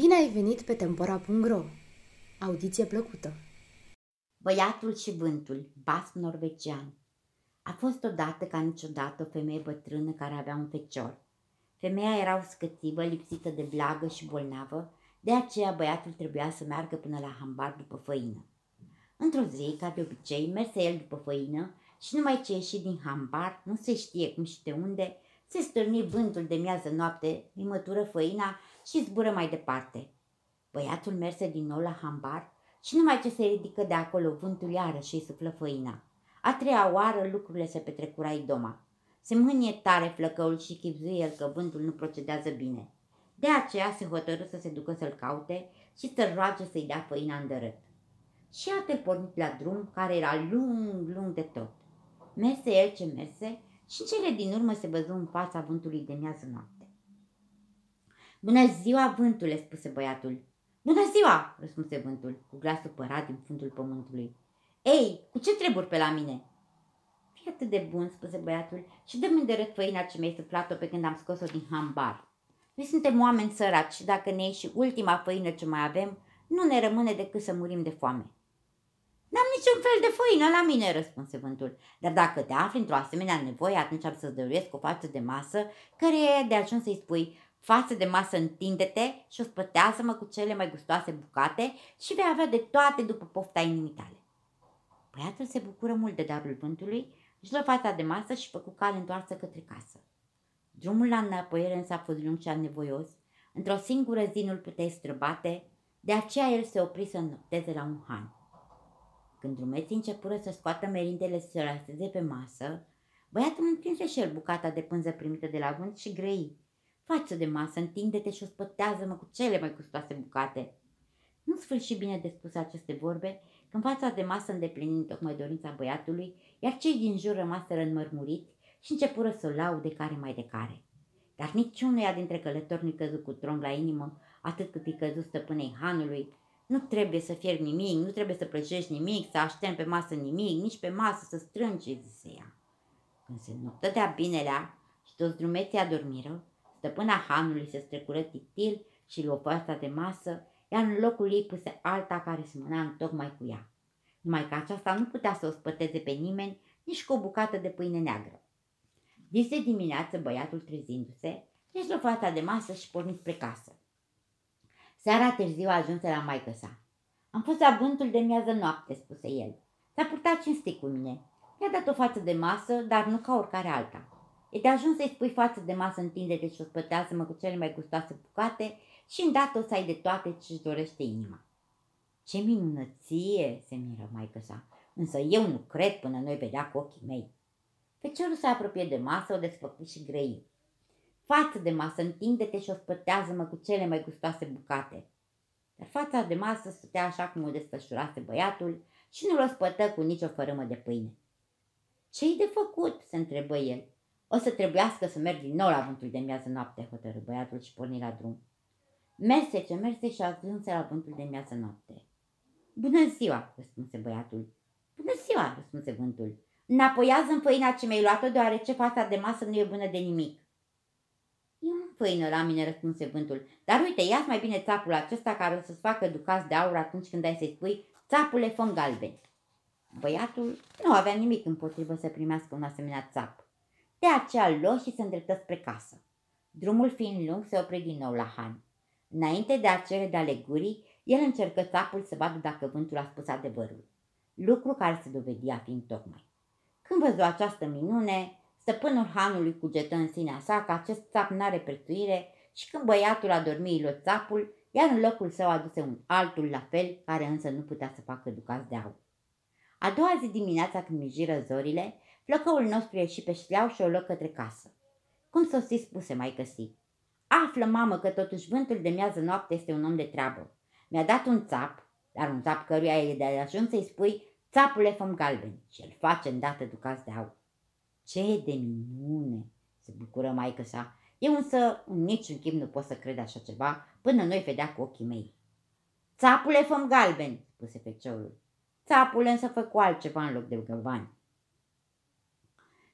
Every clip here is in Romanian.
Bine ai venit pe Tempora.ro! Audiție plăcută! Băiatul și vântul, bas norvegian. A fost odată ca niciodată o femeie bătrână care avea un fecior. Femeia era uscățivă, lipsită de blagă și bolnavă, de aceea băiatul trebuia să meargă până la hambar după făină. Într-o zi, ca de obicei, merse el după făină și numai ce ieși din hambar, nu se știe cum și de unde, se stârni vântul de miază noapte, îi mătură făina și zbură mai departe. Băiatul merse din nou la hambar și numai ce se ridică de acolo vântul iarăși îi suflă făina. A treia oară lucrurile se petrecura idoma. Se mânie tare flăcăul și chipzuie el că vântul nu procedează bine. De aceea se hotărâ să se ducă să-l caute și să-l roage să-i dea făina în dărât. Și a pornit la drum, care era lung, lung de tot. Merse el ce merse și în cele din urmă se văzu în fața vântului de miază noapte. Bună ziua, vântule, spuse băiatul. Bună ziua, răspunse vântul, cu glas supărat din fundul pământului. Ei, cu ce treburi pe la mine? Fii atât de bun, spuse băiatul, și dă-mi de făina ce mi-ai suflat-o pe când am scos-o din hambar. Noi suntem oameni săraci și dacă ne ieși ultima făină ce mai avem, nu ne rămâne decât să murim de foame. N-am niciun fel de făină la mine, răspunse vântul, dar dacă te afli într-o asemenea nevoie, atunci am să-ți dăruiesc o față de masă, care e de ajuns să-i spui, față de masă întinde-te și ospătează-mă cu cele mai gustoase bucate și vei avea de toate după pofta inimii tale. Băiatul se bucură mult de darul vântului, își luă fața de masă și făcu cale întoarsă către casă. Drumul la înapoiere însă a fost lung și anevoios, într-o singură zi nu-l puteai străbate, de aceea el se opri să nopteze la un han. Când drumeții începură să scoată merindele să se raseze pe masă, băiatul întinse și el bucata de pânză primită de la vânt și grei. Față de masă, întinde-te și ospătează-mă cu cele mai gustoase bucate. Nu sfârși bine de spus aceste vorbe, când fața de masă îndeplinind tocmai dorința băiatului, iar cei din jur rămaseră înmărmuriți și începură să o laude care mai de care. Dar niciunuia dintre călători nu-i căzut cu tronc la inimă, atât cât i căzut stăpânei hanului, nu trebuie să fierbi nimic, nu trebuie să plăcești nimic, să aștepți pe masă nimic, nici pe masă să strângi, zise ea. Când se noptă de-a binelea și toți drumeții adormiră, stăpâna hanului se strecură titil și luă pasta de masă, iar în locul ei puse alta care semăna tocmai cu ea. Numai că aceasta nu putea să o spăteze pe nimeni, nici cu o bucată de pâine neagră. Dis de dimineață, băiatul trezindu-se, își luă fața de masă și porni spre casă. Seara târziu ajunse la maică sa. Am fost la vântul de miază noapte, spuse el. S-a purtat cinstit cu mine. Mi-a dat o față de masă, dar nu ca oricare alta. E de ajuns să-i spui față de masă, întinde-te și ospătează-mă cu cele mai gustoase bucate și îndată o să ai de toate ce-și dorește inima. Ce minunăție, se miră maică sa, însă eu nu cred până noi vedea cu ochii mei. Feciorul se apropie de masă, o desfăcut și grăi față de masă, întinde-te și ospătează-mă cu cele mai gustoase bucate. Dar fața de masă stătea așa cum o desfășurase băiatul și nu-l ospătă cu nicio fărâmă de pâine. Ce-i de făcut?" se întrebă el. O să trebuiască să merg din nou la vântul de miază noapte, hotărâ băiatul și porni la drum. Merse ce merse și ajunse la vântul de miază noapte. Bună ziua, răspunse băiatul. Bună ziua, răspunse vântul. Înapoiază în făina ce mi-ai luat-o, deoarece fața de masă nu e bună de nimic. E un făină la mine, răspunse vântul. Dar uite, ia mai bine țapul acesta care o să-ți facă ducați de aur atunci când ai să-i spui țapule făm galben. Băiatul nu avea nimic împotrivă să primească un asemenea țap. De aceea luă și se îndreptă spre casă. Drumul fiind lung, se opri din nou la Han. Înainte de a cere de alegurii, el încercă țapul să vadă dacă vântul a spus adevărul. Lucru care se dovedia fiind tocmai. Când văzu această minune, Stăpânul hanului cugetă în sinea sa că acest țap n-are prețuire și când băiatul a dormit îi țapul, iar în locul său aduse un altul la fel, care însă nu putea să facă ducați de aur. A doua zi dimineața când mijiră zorile, flăcăul nostru ieși pe șleau și o luă către casă. Cum sosi spuse mai căsi. Află, mamă, că totuși vântul de miază noapte este un om de treabă. Mi-a dat un țap, dar un țap căruia e de ajuns să-i spui țapule făm galben și îl face îndată ducați de aur. Ce de minune! Se bucură maică sa. Eu însă în niciun chip nu pot să cred așa ceva până nu-i vedea cu ochii mei. Țapule făm galben, spuse feciorul. Țapule însă fă cu altceva în loc de gălbani.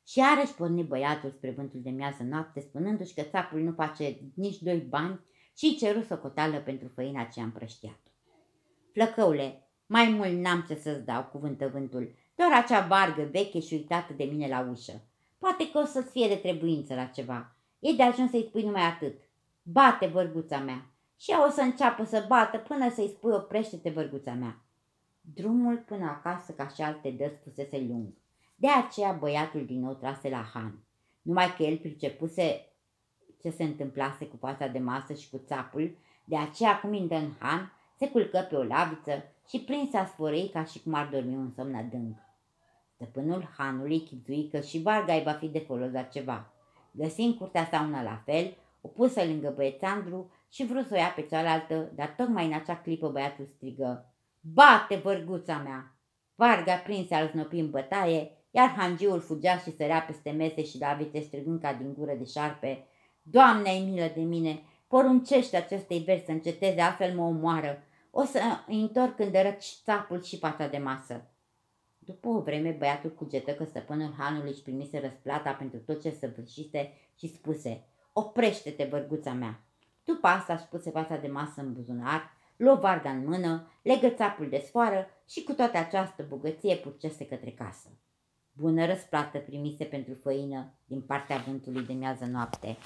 Și iarăși porni băiatul spre vântul de miază noapte, spunându-și că țapul nu face nici doi bani și ceru socotală pentru făina ce am prăștiat. Flăcăule, mai mult n-am ce să-ți dau, cuvântă vântul, doar acea vargă veche și uitată de mine la ușă. Poate că o să-ți fie de trebuință la ceva. E de ajuns să-i spui numai atât. Bate, vărguța mea. Și ea o să înceapă să bată până să-i spui oprește-te, vărguța mea. Drumul până acasă ca și alte dăți fusese lung. De aceea băiatul din nou trase la Han. Numai că el pricepuse ce se întâmplase cu fața de masă și cu țapul, de aceea cum intră în Han, se culcă pe o laviță și prinse a sfărăi ca și cum ar dormi un somn adânc. Stăpânul hanului chipzui că și varga va fi de folos la ceva. Găsi în curtea sa una la fel, o pusă lângă băiețandru și vrut să o ia pe cealaltă, dar tocmai în acea clipă băiatul strigă Bate, vărguța mea! Varga prinse al snopi în bătaie, iar hangiul fugea și sărea peste mese și lavite strigând ca din gură de șarpe. Doamne, ai milă de mine! Poruncește acestei verzi să înceteze, altfel mă omoară. O să îi întorc îndărăt țapul și pata de masă. După o vreme, băiatul cugetă că stăpânul hanului își primise răsplata pentru tot ce săvârșise și spuse, Oprește-te, bărguța mea! După asta își puse fața de masă în buzunar, luă varga în mână, legă țapul de sfoară și cu toată această bogăție purcese către casă. Bună răsplată primise pentru făină din partea vântului de miază noapte.